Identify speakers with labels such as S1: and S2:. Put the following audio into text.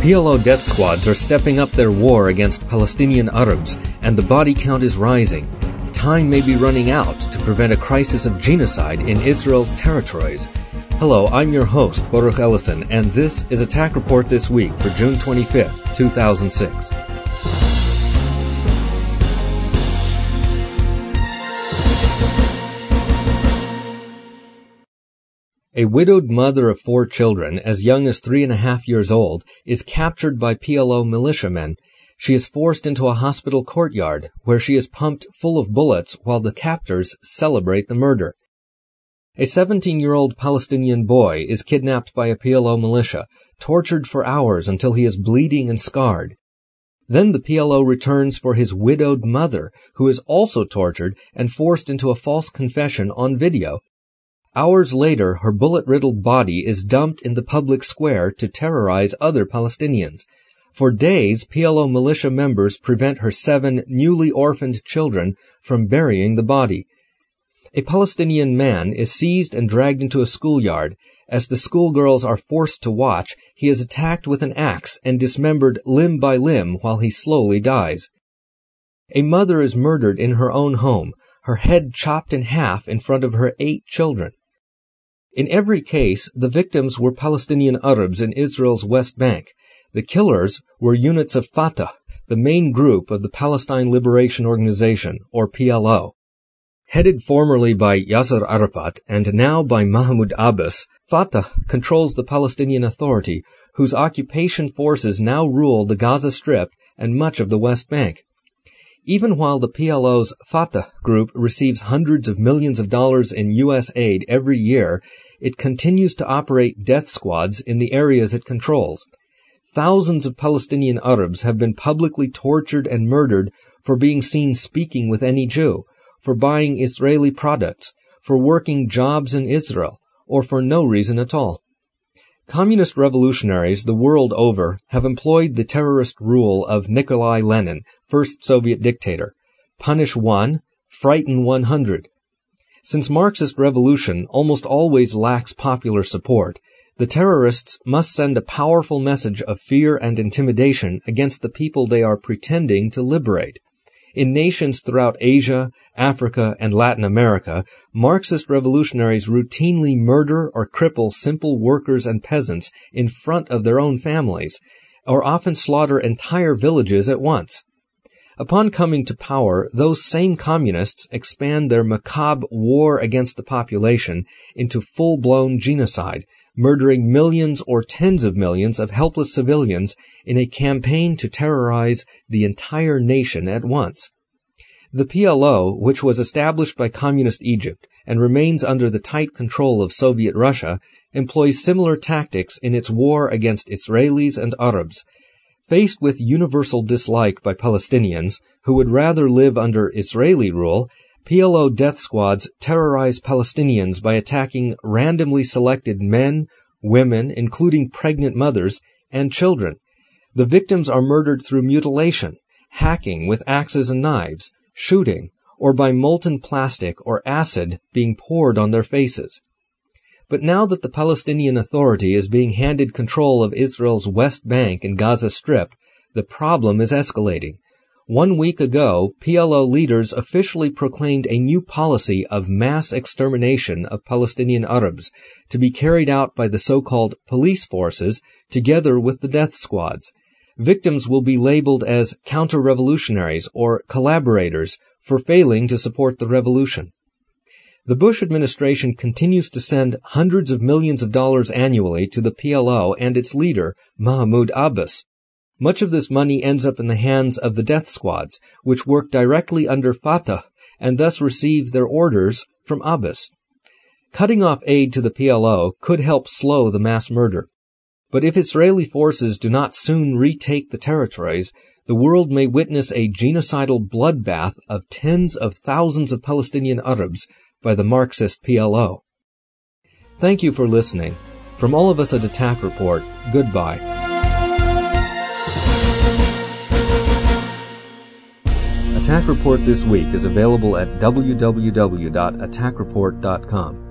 S1: PLO death squads are stepping up their war against Palestinian Arabs, and the body count is rising. Time may be running out to prevent a crisis of genocide in Israel's territories. Hello, I'm your host, Baruch Ellison, and this is Attack Report This Week for June 25th, 2006. A widowed mother of four children, as young as three and a half years old, is captured by PLO militiamen. She is forced into a hospital courtyard, where she is pumped full of bullets while the captors celebrate the murder. A 17-year-old Palestinian boy is kidnapped by a PLO militia, tortured for hours until he is bleeding and scarred. Then the PLO returns for his widowed mother, who is also tortured and forced into a false confession on video Hours later, her bullet-riddled body is dumped in the public square to terrorize other Palestinians. For days, PLO militia members prevent her seven newly orphaned children from burying the body. A Palestinian man is seized and dragged into a schoolyard. As the schoolgirls are forced to watch, he is attacked with an axe and dismembered limb by limb while he slowly dies. A mother is murdered in her own home, her head chopped in half in front of her eight children. In every case, the victims were Palestinian Arabs in Israel's West Bank. The killers were units of Fatah, the main group of the Palestine Liberation Organization, or PLO. Headed formerly by Yasser Arafat and now by Mahmoud Abbas, Fatah controls the Palestinian Authority, whose occupation forces now rule the Gaza Strip and much of the West Bank. Even while the PLO's Fatah group receives hundreds of millions of dollars in U.S. aid every year, it continues to operate death squads in the areas it controls. Thousands of Palestinian Arabs have been publicly tortured and murdered for being seen speaking with any Jew, for buying Israeli products, for working jobs in Israel, or for no reason at all. Communist revolutionaries the world over have employed the terrorist rule of Nikolai Lenin, first Soviet dictator. Punish one, frighten 100. Since Marxist revolution almost always lacks popular support, the terrorists must send a powerful message of fear and intimidation against the people they are pretending to liberate. In nations throughout Asia, Africa, and Latin America, Marxist revolutionaries routinely murder or cripple simple workers and peasants in front of their own families, or often slaughter entire villages at once. Upon coming to power, those same communists expand their macabre war against the population into full-blown genocide, murdering millions or tens of millions of helpless civilians in a campaign to terrorize the entire nation at once. The PLO, which was established by Communist Egypt and remains under the tight control of Soviet Russia, employs similar tactics in its war against Israelis and Arabs, Faced with universal dislike by Palestinians, who would rather live under Israeli rule, PLO death squads terrorize Palestinians by attacking randomly selected men, women, including pregnant mothers, and children. The victims are murdered through mutilation, hacking with axes and knives, shooting, or by molten plastic or acid being poured on their faces. But now that the Palestinian Authority is being handed control of Israel's West Bank and Gaza Strip, the problem is escalating. One week ago, PLO leaders officially proclaimed a new policy of mass extermination of Palestinian Arabs to be carried out by the so-called police forces together with the death squads. Victims will be labeled as counter-revolutionaries or collaborators for failing to support the revolution. The Bush administration continues to send hundreds of millions of dollars annually to the PLO and its leader, Mahmoud Abbas. Much of this money ends up in the hands of the death squads, which work directly under Fatah and thus receive their orders from Abbas. Cutting off aid to the PLO could help slow the mass murder. But if Israeli forces do not soon retake the territories, the world may witness a genocidal bloodbath of tens of thousands of Palestinian Arabs by the Marxist PLO. Thank you for listening. From all of us at Attack Report, goodbye. Attack Report this week is available at www.attackreport.com.